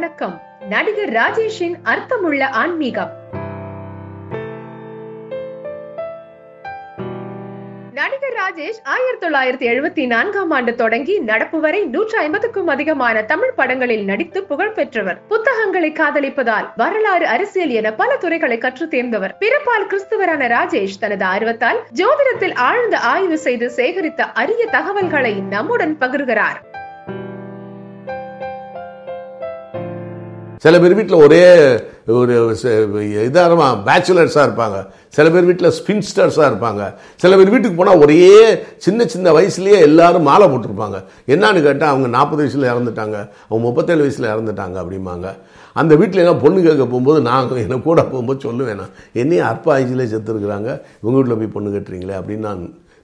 வணக்கம். நடிகர் ராஜேஷின் அர்த்தமுள்ள ஆன்மீகம். நடிகர் ராஜேஷ் ஆயிரத்தி தொள்ளாயிரத்தி எழுபத்தி நான்காம் ஆண்டு தொடங்கி நடப்பு வரை நூற்றி ஐம்பதுக்கும் அதிகமான தமிழ் படங்களில் நடித்து புகழ் பெற்றவர். புத்தகங்களை காதலிப்பதால் வரலாறு அரசியல் என பல துறைகளை கற்று தேர்ந்தவர். பிறப்பால் கிறிஸ்துவரான ராஜேஷ் தனது ஆர்வத்தால் ஜோதிடத்தில் ஆழ்ந்த ஆய்வு செய்து சேகரித்த அரிய தகவல்களை நம்முடன் பகிர்கிறார். சில பேர் வீட்டில் ஒரே ஒரு இதாக பேச்சுலர்ஸாக இருப்பாங்க. சில பேர் வீட்டில் ஸ்பின்ஸ்டர்ஸாக இருப்பாங்க. சில பேர் வீட்டுக்கு போனால் ஒரே சின்ன சின்ன வயசுலேயே எல்லாரும் மாலை போட்டிருப்பாங்க. என்னான்னு கேட்டால் அவங்க நாற்பது வயசில் இறந்துட்டாங்க. அவங்க முப்பத்தேழு வயசில் இறந்துட்டாங்க அப்படிம்பாங்க. அந்த வீட்டில் எல்லாம் பொண்ணு கேட்க போகும்போது நாங்கள் என்னை கூட போகும்போது சொல்லுவேன் நான் என்னையும் அற்ப ஆயுசிலே செத்துருக்குறாங்க. உங்கள் வீட்டில் போய் பொண்ணு கட்டுறீங்களே? அப்படின்னு நான்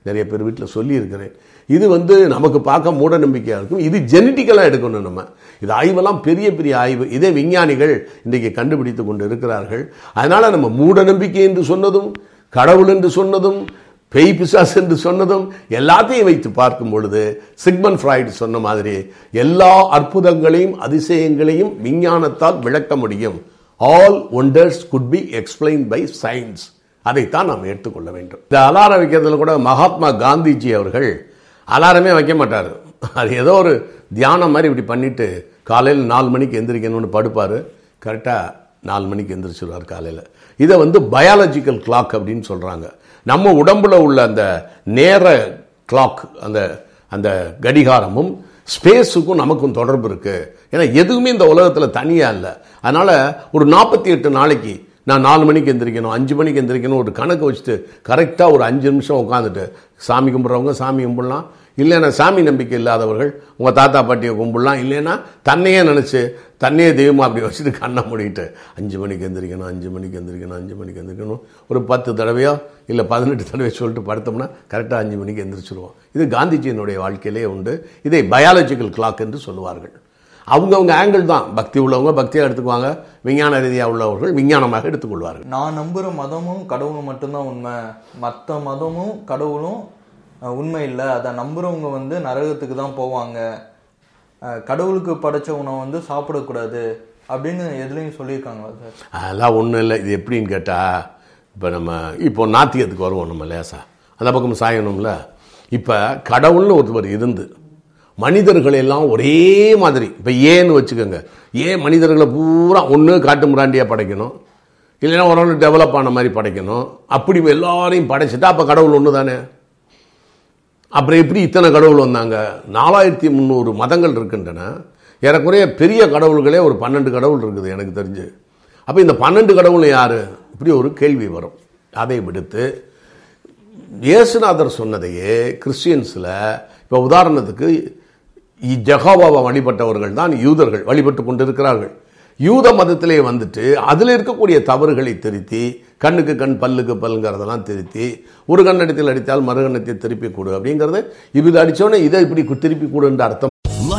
நிறைய பேர் வீட்டில் சொல்லியிருக்கிறேன். இது வந்து நமக்கு பார்க்க மூட நம்பிக்கையாக இருக்கும். இது ஜெனட்டிக்கலாக எடுக்கணும் நம்ம. இது ஆய்வெல்லாம் பெரிய பெரிய ஆய்வு. இதே விஞ்ஞானிகள் இன்றைக்கு கண்டுபிடித்து கொண்டு இருக்கிறார்கள் அதனால் நம்ம மூட நம்பிக்கை என்று சொன்னதும் கடவுள் என்று சொன்னதும் பேய் பிசாஸ் என்று சொன்னதும் எல்லாத்தையும் வைத்து பார்க்கும் பொழுது சிக்மன் ஃப்ராய்டு சொன்ன மாதிரி எல்லா அற்புதங்களையும் அதிசயங்களையும் விஞ்ஞானத்தால் விளக்க முடியும். All wonders could be explain by science அதைத்தான் நாம் எடுத்துக்கொள்ள வேண்டும். இந்த அலாரம் வைக்கிறதுல கூட மகாத்மா காந்திஜி அவர்கள் அலாரமே வைக்க மாட்டார். அது ஏதோ ஒரு தியானம் மாதிரி இப்படி பண்ணிட்டு காலையில் நாலு மணிக்கு எந்திரிக்கணும்னு படுப்பார். கரெக்டாக நாலு மணிக்கு எந்திரிச்சிருவார் காலையில். இதை வந்து பயாலஜிக்கல் கிளாக் அப்படின்னு சொல்கிறாங்க நம்ம உடம்புல உள்ள அந்த நேர கிளாக் அந்த அந்த கடிகாரமும் ஸ்பேஸுக்கும் நமக்கும் தொடர்பு இருக்குது ஏன்னா எதுவுமே இந்த உலகத்தில் தனியாக இல்லை. அதனால் ஒரு நாற்பத்தி எட்டு நாளைக்கு நான் நாலு மணிக்கு எந்திரிக்கணும் அஞ்சு மணிக்கு எந்திரிக்கணும் ஒரு கணக்கு வச்சுட்டு கரெக்டாக ஒரு அஞ்சு நிமிஷம் உட்காந்துட்டு சாமி கும்பிட்றவங்க சாமி கும்பிடலாம். இல்லைன்னா சாமி நம்பிக்கை இல்லாதவர்கள் உங்கள் தாத்தா பாட்டியை கும்பிடலாம். இல்லைன்னா தன்னையே நினச்சி தன்னையே தெய்வமாக அப்படி வச்சுட்டு கண்ணை மூடிட்டு அஞ்சு மணிக்கு எந்திரிக்கணும் அஞ்சு மணிக்கு எந்திரிக்கணும் அஞ்சு மணிக்கு எந்திரிக்கணும். ஒரு பத்து தடவையோ இல்லை பதினெட்டு தடவையோ சொல்லிட்டு படுத்தோம்னா கரெக்டாக அஞ்சு மணிக்கு எந்திரிச்சிருவோம். இது காந்திஜியினுடைய வாழ்க்கையிலே உண்டு. இதை பயாலஜிக்கல் கிளாக் என்று சொல்லுவார்கள். அவங்கவுங்க ஆங்கிள் தான். பக்தி உள்ளவங்க பக்தியாக எடுத்துக்குவாங்க. விஞ்ஞான ரீதியாக உள்ளவர்கள் விஞ்ஞானமாக எடுத்துக்கொள்வார்கள். நான் நம்புகிற மதமும் கடவுளும் மட்டும்தான் உண்மை. மற்ற மதமும் கடவுளும் உண்மை இல்லை. அதை நம்புறவங்க வந்து நரகத்துக்கு தான் போவாங்க. கடவுளுக்கு படைச்ச உணவை வந்து சாப்பிடக்கூடாது அப்படின்னு எதுலையும் சொல்லியிருக்காங்களா சார்? அதெல்லாம் ஒன்றும் இல்லை. இது எப்படின்னு கேட்டால் இப்போ நம்ம இப்போ நாத்தியத்துக்கு வருவோம் நம்ம லேசா. அந்த பக்கம் சாயணும்ல. இப்போ கடவுள்னு ஒருத்தவர் இருந்து மனிதர்கள் எல்லாம் ஒரே மாதிரி. இப்போ ஏன்னு வச்சுக்கோங்க. ஏன் மனிதர்களை பூரா ஒன்று காட்டு முராண்டியாக படைக்கணும். இல்லைன்னா ஒரு டெவலப் ஆன மாதிரி படைக்கணும். அப்படி எல்லாரையும் படைச்சிட்டா அப்போ கடவுள் ஒன்று தானே அப்புறம் எப்படி இத்தனை கடவுள் வந்தாங்க? நாலாயிரத்தி முந்நூறு மதங்கள் இருக்கின்றன. ஏறக்குறைய பெரிய கடவுள்களே ஒரு பன்னெண்டு கடவுள் இருக்குது எனக்கு தெரிஞ்சு. அப்போ இந்த பன்னெண்டு கடவுள் யார்? இப்படி ஒரு கேள்வி வரும். அதை விடுத்து இயேசுநாதர் சொன்னதையே கிறிஸ்டியன்ஸில் இப்போ உதாரணத்துக்கு ஜெகோவாவை வழிபட்டவர்கள் தான் யூதர்கள் வழிபட்டு கொண்டிருக்கிறார்கள். யூத மதத்திலே வந்துட்டு அதில் இருக்கக்கூடிய தவறுகளை திருத்தி கண்ணுக்கு கண் பல்லுக்கு பல்லுங்கிறதெல்லாம் திருத்தி ஒரு கண்ணடத்தில் அடித்தால் மறுகண்ணத்தை திருப்பி கொடு அப்படிங்கிறது இது அடித்தோன்னே இதை இப்படி திருப்பி கொடுன்ற அர்த்தம்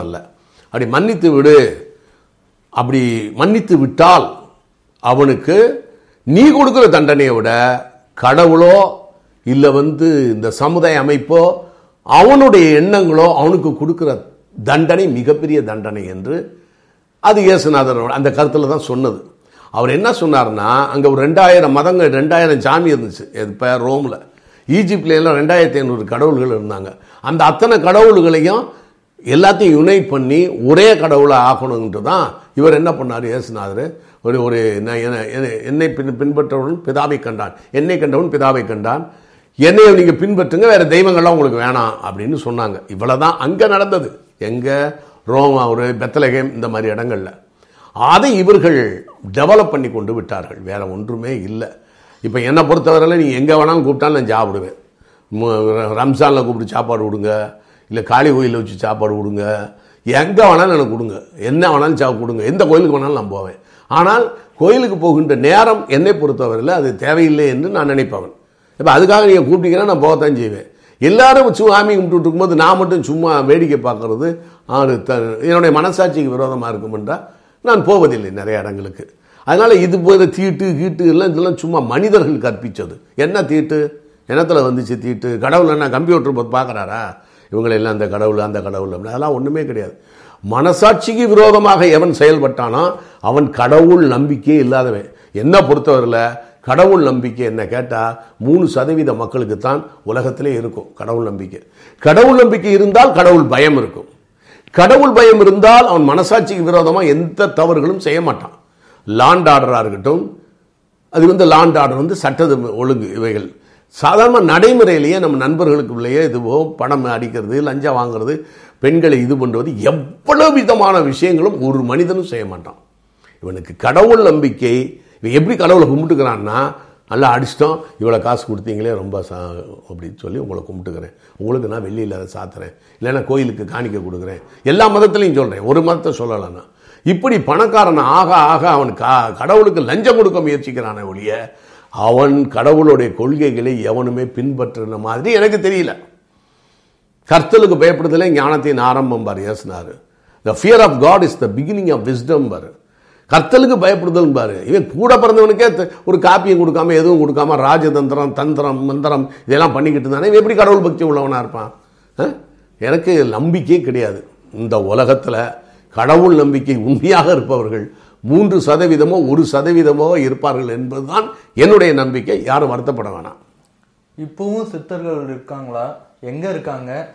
அல்ல அப்படி மன்னித்து விடு. அப்படி மன்னித்து விட்டால் அவனுக்கு நீ கொடுக்குற தண்டனையை விட கடவுளோ இல்லை வந்து இந்த சமுதாய அமைப்போ அவனுடைய எண்ணங்களோ அவனுக்கு கொடுக்குற தண்டனை மிகப்பெரிய தண்டனை என்று அது இயேசுநாதர் அந்த கருத்தில் தான் சொன்னது. அவர் என்ன சொன்னார்னா அங்கே ஒரு ரெண்டாயிரம் மதங்கள் ரெண்டாயிரம் சாமி இருந்துச்சு. இப்போ ரோமில். ஈஜிப்ட்ல எல்லாம் ரெண்டாயிரத்தி ஐநூறு கடவுள்கள் இருந்தாங்க. அந்த அத்தனை கடவுள்களையும் எல்லாத்தையும் யுனைட் பண்ணி ஒரே கடவுளை ஆக்கணுன்ட்டு தான் இவர் என்ன பண்ணார் இயேசுநாதர்? ஒரு ஒரு என்ன- என்ன- என்னை பின் பின்பற்றவன் பிதாவை கண்டான் என்னை கண்டவன் பிதாவை கண்டான். என்னை நீங்கள் பின்பற்றுங்க வேறு தெய்வங்கள்லாம் உங்களுக்கு வேணாம் அப்படின்னு சொன்னாங்க. இவ்வளோதான் அங்கே நடந்தது. எங்கே? ரோமா ஒரு பெத்தலகேம் இந்த மாதிரி இடங்கள்ல. அதை இவர்கள் டெவலப் பண்ணி கொண்டு விட்டார்கள். வேறு ஒன்றுமே இல்லை. இப்போ என்னை பொறுத்தவரையில் நீங்கள் எங்கே வேணாலும் கூப்பிட்டாலும் நான் சாப்பிடுவேன் ரம்ஜானில் கூப்பிட்டு சாப்பாடு கொடுங்க. இல்லை காளி கோயிலில் வச்சு சாப்பாடு கொடுங்க. எங்கே வேணாலும் எனக்கு கொடுங்க. என்ன வேணாலும் சாப்பிட்டு கொடுங்க. எந்த கோயிலுக்கு வேணாலும் நான் போவேன். ஆனால் கோயிலுக்கு போகின்ற நேரம் என்னை பொறுத்தவரையில் அது தேவையில்லை என்று நான் நினைப்பவன். இப்போ அதுக்காக நீங்கள் கூப்பிட்டீங்கன்னா நான் போகத்தான் செய்வேன். எல்லாரும் சுவாமி கும்பிட்டு இருக்கும்போது நான் மட்டும் சும்மா வேடிக்கை பார்க்கறது அது த என்னுடைய மனசாட்சிக்கு விரோதமாக இருக்குமென்றால் நான் போவதில்லை நிறைய இடங்களுக்கு. அதனால் இது போகிற தீட்டு கீட்டு எல்லாம் இதெல்லாம் சும்மா மனிதர்கள் கற்பித்தது. என்ன தீட்டு? என்னத்தில் வந்துச்சு தீட்டு. கடவுள் என்ன கம்ப்யூட்டர் பார்க்குறாரா? இவங்களெல்லாம் அந்த கடவுள் அந்த கடவுள் அப்படின்னு. அதெல்லாம் ஒன்றுமே கிடையாது. மனசாட்சிக்கு விரோதமாக எவன் செயல்பட்டானோ அவன் கடவுள் நம்பிக்கையே இல்லாதவன். என்ன பொறுத்தவரையில் கடவுள் நம்பிக்கை என்ன கேட்டால் மூணு சதவீத மக்களுக்கு தான் உலகத்திலே இருக்கும் கடவுள் நம்பிக்கை. கடவுள் நம்பிக்கை இருந்தால் கடவுள் பயம் இருக்கும். கடவுள் பயம் இருந்தால் அவன் மனசாட்சிக்கு விரோதமாக எந்த தவறுகளும் செய்ய மாட்டான். லாண்ட் ஆர்டராக இருக்கட்டும் அது வந்து லாண்ட் ஆர்டர் வந்து சட்ட ஒழுங்கு இவைகள். சாதாரண நடைமுறையிலேயே நம்ம நண்பர்களுக்குள்ளேயே இதுவோ பணம் அடிக்கிறது லஞ்சம் வாங்குறது பெண்களை இது பண்ணுறது எவ்வளவு விதமான விஷயங்களும் ஒரு மனிதனும் செய்ய மாட்டான். இவனுக்கு கடவுள் நம்பிக்கை இவன் எப்படி கடவுளை கும்பிட்டுக்கிறான்னா நல்லா அடிச்சிட்டோம் இவ்வளோ காசு கொடுத்தீங்களே ரொம்ப சா அப்படின்னு சொல்லி உங்களை கும்பிட்டுக்கிறேன். உங்களுக்கு நான் வெளியில் அதை சாத்துறேன். இல்லைன்னா கோயிலுக்கு காணிக்க கொடுக்குறேன். எல்லா மதத்துலையும் சொல்கிறேன் ஒரு மதத்தை சொல்லலைன்னா. இப்படி பணக்காரன் ஆக ஆக அவன் கா கடவுளுக்கு லஞ்சம் கொடுக்க முயற்சிக்கிறானே ஒழிய அவன் கடவுளுடைய கொள்கைகளை எவனுமே பின்பற்றுன மாதிரி எனக்கு தெரியல. கர்த்தலுக்கு பயப்படுதலே ஞானத்தின் ஆரம்பம் பாரு ஏசினார். The fear of God is the beginning of wisdom பாரு. கர்த்தலுக்கு பயப்படுதல் பாரு. இவன் கூட பிறந்தவனுக்கே ஒரு காப்பியும் கொடுக்காம எதுவும் கொடுக்காம ராஜதந்திரம் தந்திரம் மந்திரம் இதெல்லாம் பண்ணிக்கிட்டு இருந்தானே இவன் எப்படி கடவுள் பக்தி உள்ளவனா இருப்பான்? எனக்கு நம்பிக்கையே கிடையாது. இந்த உலகத்தில் கடவுள் நம்பிக்கை உண்மையாக இருப்பவர்கள் மூன்று சதவீதமோ ஒரு சதவீதமோ இருப்பார்கள் என்பதுதான் என்னுடைய நம்பிக்கை. யாரும் வருத்தப்பட வேணாம். இப்பவும் சித்தர்கள் இருக்காங்களா? எங்க இருக்காங்க?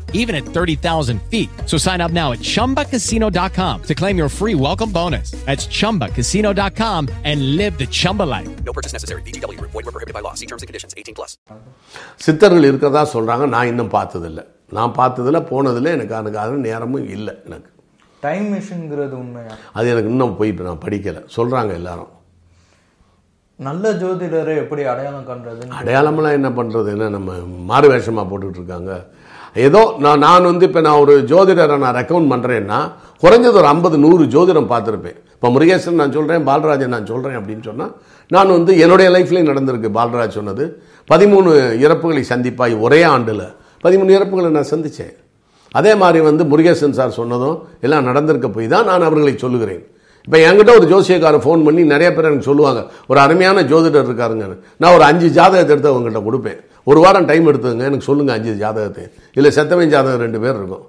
even at 30,000 feet. So sign up now at chumbacasino.com to claim your free welcome bonus. That's chumbacasino.com and live the Chumba life. No purchase necessary. VGW Group. Void were prohibited by law. See terms and conditions. 18 plus. சித்தர்கள் இருக்கிறதா சொல்கிறாங்க நான் இன்னும் பார்த்ததில்ல நான் பார்த்ததில்ல போனதில்ல எனக்கு அதுக்கான நேரமும் இல்லை எனக்கு டைம் மிஷின்ங்கிறது உண்மையா அது எனக்கு இன்னும் போய் இப்ப நான் படிக்கலை சொல்கிறாங்க எல்லாரும் நல்ல ஜோதிடரை எப்படி அடையாளம் கண்டதுன்னு அடையாளமெல்லாம் என்ன பண்ணுறது என்ன நம்ம மாறு வேஷமாக போட்டுட்டு இருக்காங்க ஏதோ நான் நான் வந்து இப்போ நான் ஒரு ஜோதிடரை நான் ரெக்கமெண்ட் பண்ணுறேன்னா குறைஞ்சது ஒரு ஐம்பது நூறு ஜோதிடம் பார்த்துருப்பேன். இப்போ முருகேசன் நான் சொல்கிறேன் பாலராஜன் நான் சொல்கிறேன் அப்படின்னு சொன்னால் நான் வந்து என்னுடைய லைஃப்லேயும் நடந்திருக்கு. பாலராஜ் சொன்னது பதிமூணு இறப்புகளை சந்திப்பாய் ஒரே ஆண்டில். பதிமூணு இறப்புகளை நான் சந்தித்தேன் அதே மாதிரி வந்து முருகேசன் சார் சொன்னதும் எல்லாம் நடந்திருக்க போய் தான் நான் அவர்களை சொல்லுகிறேன். இப்போ என்கிட்ட ஒரு ஜோசியக்காரர் ஃபோன் பண்ணி நிறைய பேர் எனக்கு சொல்லுவாங்க ஒரு அருமையான ஜோதிடர் இருக்காருங்க. நான் ஒரு அஞ்சு ஜாதகத்தை எடுத்து அவங்ககிட்ட கொடுப்பேன். ஒரு வாரம் டைம் எடுத்துங்க எனக்கு சொல்லுங்கள் அஞ்சு ஜாதகத்தை. இல்லை செத்தவன் ஜாதகம் ரெண்டு பேர் இருக்கும்.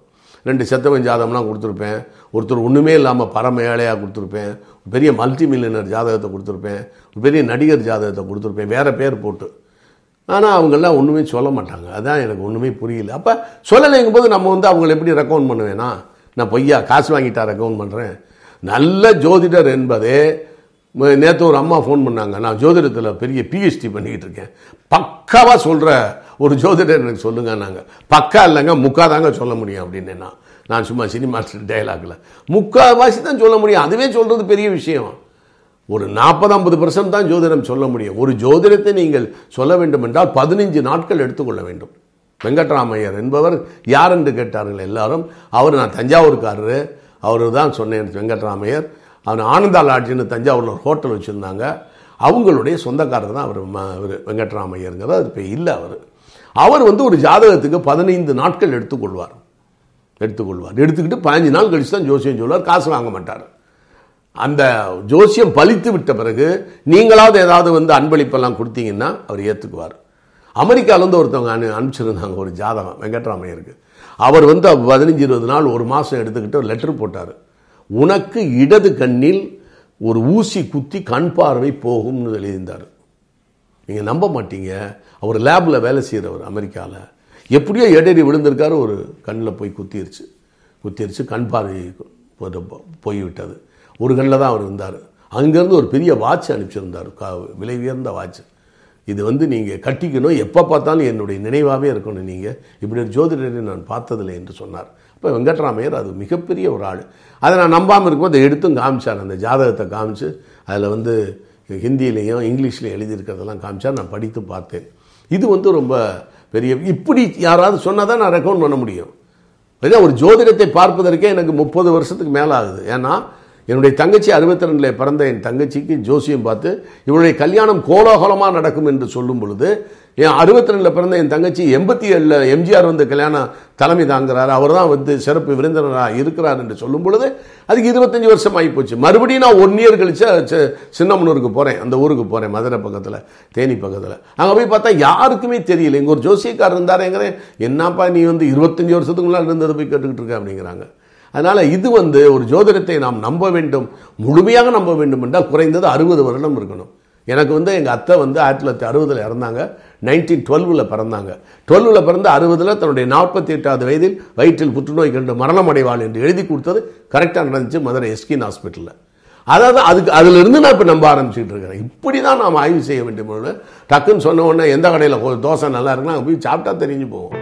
ரெண்டு செத்தவன் ஜாதகம்லாம் கொடுத்துருப்பேன். ஒருத்தர் ஒன்றுமே இல்லாமல் பரம ஏழையாக கொடுத்துருப்பேன். பெரிய மல்டி மில்லியனர் ஜாதகத்தை கொடுத்துருப்பேன். பெரிய நடிகர் ஜாதகத்தை கொடுத்துருப்பேன். வேறு பேர் போட்டு. ஆனால் அவங்கெல்லாம் ஒன்றுமே சொல்ல மாட்டாங்க. அதான் எனக்கு ஒன்றுமே புரியல. அப்போ சொல்லலைங்கும் போது நம்ம வந்து அவங்களை எப்படி ரெக்கமெண்ட் பண்ணுவேன்னா நான் பொய்யா? காசு வாங்கிட்டா ரெக்கமெண்ட் பண்ணுறேன் நல்ல ஜோதிடர் என்பதே நேற்று ஒரு அம்மா ஃபோன் பண்ணாங்க. நான் ஜோதிடத்தில் பெரிய பிஹெச்டி பண்ணிக்கிட்டு இருக்கேன். பக்காவாக சொல்கிற ஒரு ஜோதிடர் எனக்கு சொல்லுங்க நாங்கள் பக்கா இல்லைங்க முக்கா தாங்க சொல்ல முடியும் அப்படின்னு நான். நான் சும்மா சினிமா டைலாகில் முக்கால்வாசி தான் சொல்ல முடியும். அதுவே சொல்கிறது பெரிய விஷயம். ஒரு நாற்பது ஐம்பது பர்சன்ட் தான் ஜோதிடம் சொல்ல முடியும். ஒரு ஜோதிடத்தை நீங்கள் சொல்ல வேண்டும் என்றால் பதினஞ்சு நாட்கள் எடுத்துக்கொள்ள வேண்டும். வெங்கட்ராமையர் என்பவர் யார் என்று கேட்டார்கள் எல்லாரும். அவர் நான் தஞ்சாவூர்காரரு. அவர் தான் சொன்னேன் வெங்கட்ராமையர். அவர் ஆனந்தா லாட்ஜின்னு தஞ்சாவூரில் ஒரு ஹோட்டல் வச்சுருந்தாங்க. அவங்களுடைய சொந்தக்காரர் தான் அவர் ம- அவர் வெங்கட்ராமையருங்கிறது அது இப்போ இல்லை அவர். அவர் வந்து ஒரு ஜாதகத்துக்கு பதினைந்து நாட்கள் எடுத்துக்கொள்வார். எடுத்துக்கொள்வார். எடுத்துக்கிட்டு பதினஞ்சு நாள் கழிச்சு தான் ஜோசியம் சொல்வார் காசு வாங்க மாட்டார். அந்த ஜோசியம் பலித்து விட்ட பிறகு நீங்களாவது ஏதாவது வந்து அன்பளிப்பெல்லாம் கொடுத்தீங்கன்னா அவர் ஏற்றுக்குவார் அமெரிக்காவிலேருந்து ஒருத்தவங்க அனு அனுப்பிச்சிருந்தாங்க ஒரு ஜாதகம் வெங்கட்ராமையருக்கு அவர் வந்து பதினஞ்சு இருபது நாள் ஒரு மாதம் எடுத்துக்கிட்டு ஒரு லெட்டர் போட்டார். உனக்கு இடது கண்ணில் ஒரு ஊசி குத்தி கண் பார்வை போகும்னு எழுதியிருந்தார். நீங்கள் நம்ப மாட்டீங்க. அவர் லேபில் வேலை செய்கிறவர் அமெரிக்காவில் எப்படியோ இடையடி விழுந்திருக்காரு ஒரு கண்ணில் போய் குத்திருச்சு. குத்திருச்சு கண் பார்வை போய்- போய்விட்டது. ஒரு கண்ணில் தான் அவர் இருந்தார். அங்கேருந்து ஒரு பெரிய வாட்ச் அனுப்பிச்சிருந்தார். கா- விலை உயர்ந்த வாட்ச். இது வந்து நீங்கள் கட்டிக்கணும். எப்போ பார்த்தாலும் என்னுடைய நினைவாகவே இருக்கணும் நீங்கள் இப்படி ஒரு ஜோதிடரை நான் பார்த்ததில்லை என்று சொன்னார். இப்போ வெங்கட்ராமையர் அது மிகப்பெரிய ஒரு ஆள். அதை நான் நம்பாமல் இருக்கும்போது அதை எடுத்தும் காமிச்சார். அந்த ஜாதகத்தை காமிச்சு அதில் வந்து ஹிந்தியிலையும் இங்கிலீஷ்லையும் எழுதியிருக்கிறதெல்லாம் காமிச்சார். நான் படித்து பார்த்தேன். இது வந்து ரொம்ப பெரிய இப்படி யாராவது சொன்னால் தான் நான் ரெக்கமெண்ட் பண்ண முடியும். ஏன்னா ஒரு ஜோதிடத்தை பார்ப்பதற்கே எனக்கு முப்பது வருஷத்துக்கு மேலே ஆகுது ஏன்னா என்னுடைய தங்கச்சி அறுபத்தி ரெண்டில் பிறந்த என் தங்கச்சிக்கு ஜோசியம் பார்த்து இவருடைய கல்யாணம் கோலாகலமாக நடக்கும் என்று சொல்லும் பொழுது என் அறுபத்தி ரெண்டில் பிறந்த என் தங்கச்சி எண்பத்தி ஏழில் எம்ஜிஆர் வந்து கல்யாணம் தலைமை தாங்குறார். அவர் தான் வந்து சிறப்பு விருந்தினராக இருக்கிறார் என்று சொல்லும் பொழுது அதுக்கு இருபத்தஞ்சி வருஷம் ஆகிப்போச்சு மறுபடியும் நான் ஒன் இயர் கழிச்சு சின்னமனூருக்கு போகிறேன் அந்த ஊருக்கு போகிறேன் மதுரை பக்கத்தில் தேனி பக்கத்தில். அங்கே போய் பார்த்தா யாருக்குமே தெரியல. எங்கள் ஒரு ஜோசியக்காரர் இருந்தாரேங்கிறேன். என்னப்பா நீ வந்து இருபத்தஞ்சி வருஷத்துக்கு முன்னால் போய் கேட்டுக்கிட்டு இருக்க? அப்படிங்கிறாங்க. அதனால் இது வந்து ஒரு ஜோதிடத்தை நாம் நம்ப வேண்டும் முழுமையாக நம்ப வேண்டும் என்றால் குறைந்தது அறுபது வருடம் இருக்கணும். எனக்கு வந்து எங்கள் அத்தை வந்து ஆயிரத்தி தொள்ளாயிரத்தி அறுபதில் இறந்தாங்க நைன்டீன் டுவெல்வில் பிறந்தாங்க. டுவெல்வில் பிறந்து அறுபதில் தன்னுடைய நாற்பத்தி எட்டாவது வயதில் வயிற்றில் புற்றுநோய் கண்டு மரணம் அடைவாள் என்று எழுதி கொடுத்தது கரெக்டாக நடந்துச்சு மதுரை எஸ்கின் ஹாஸ்பிட்டலில் அதாவது அதுக்கு அதிலிருந்து நான் இப்போ நம்ப ஆரம்பிச்சுட்டு இருக்கிறேன். இப்படி தான் நாம் ஆய்வு செய்ய வேண்டும் டக்குன்னு சொன்ன உடனே எந்த கடையில் தோசை நல்லா இருக்குன்னா அங்கே போய் சாப்பிட்டா தெரிஞ்சு போகும்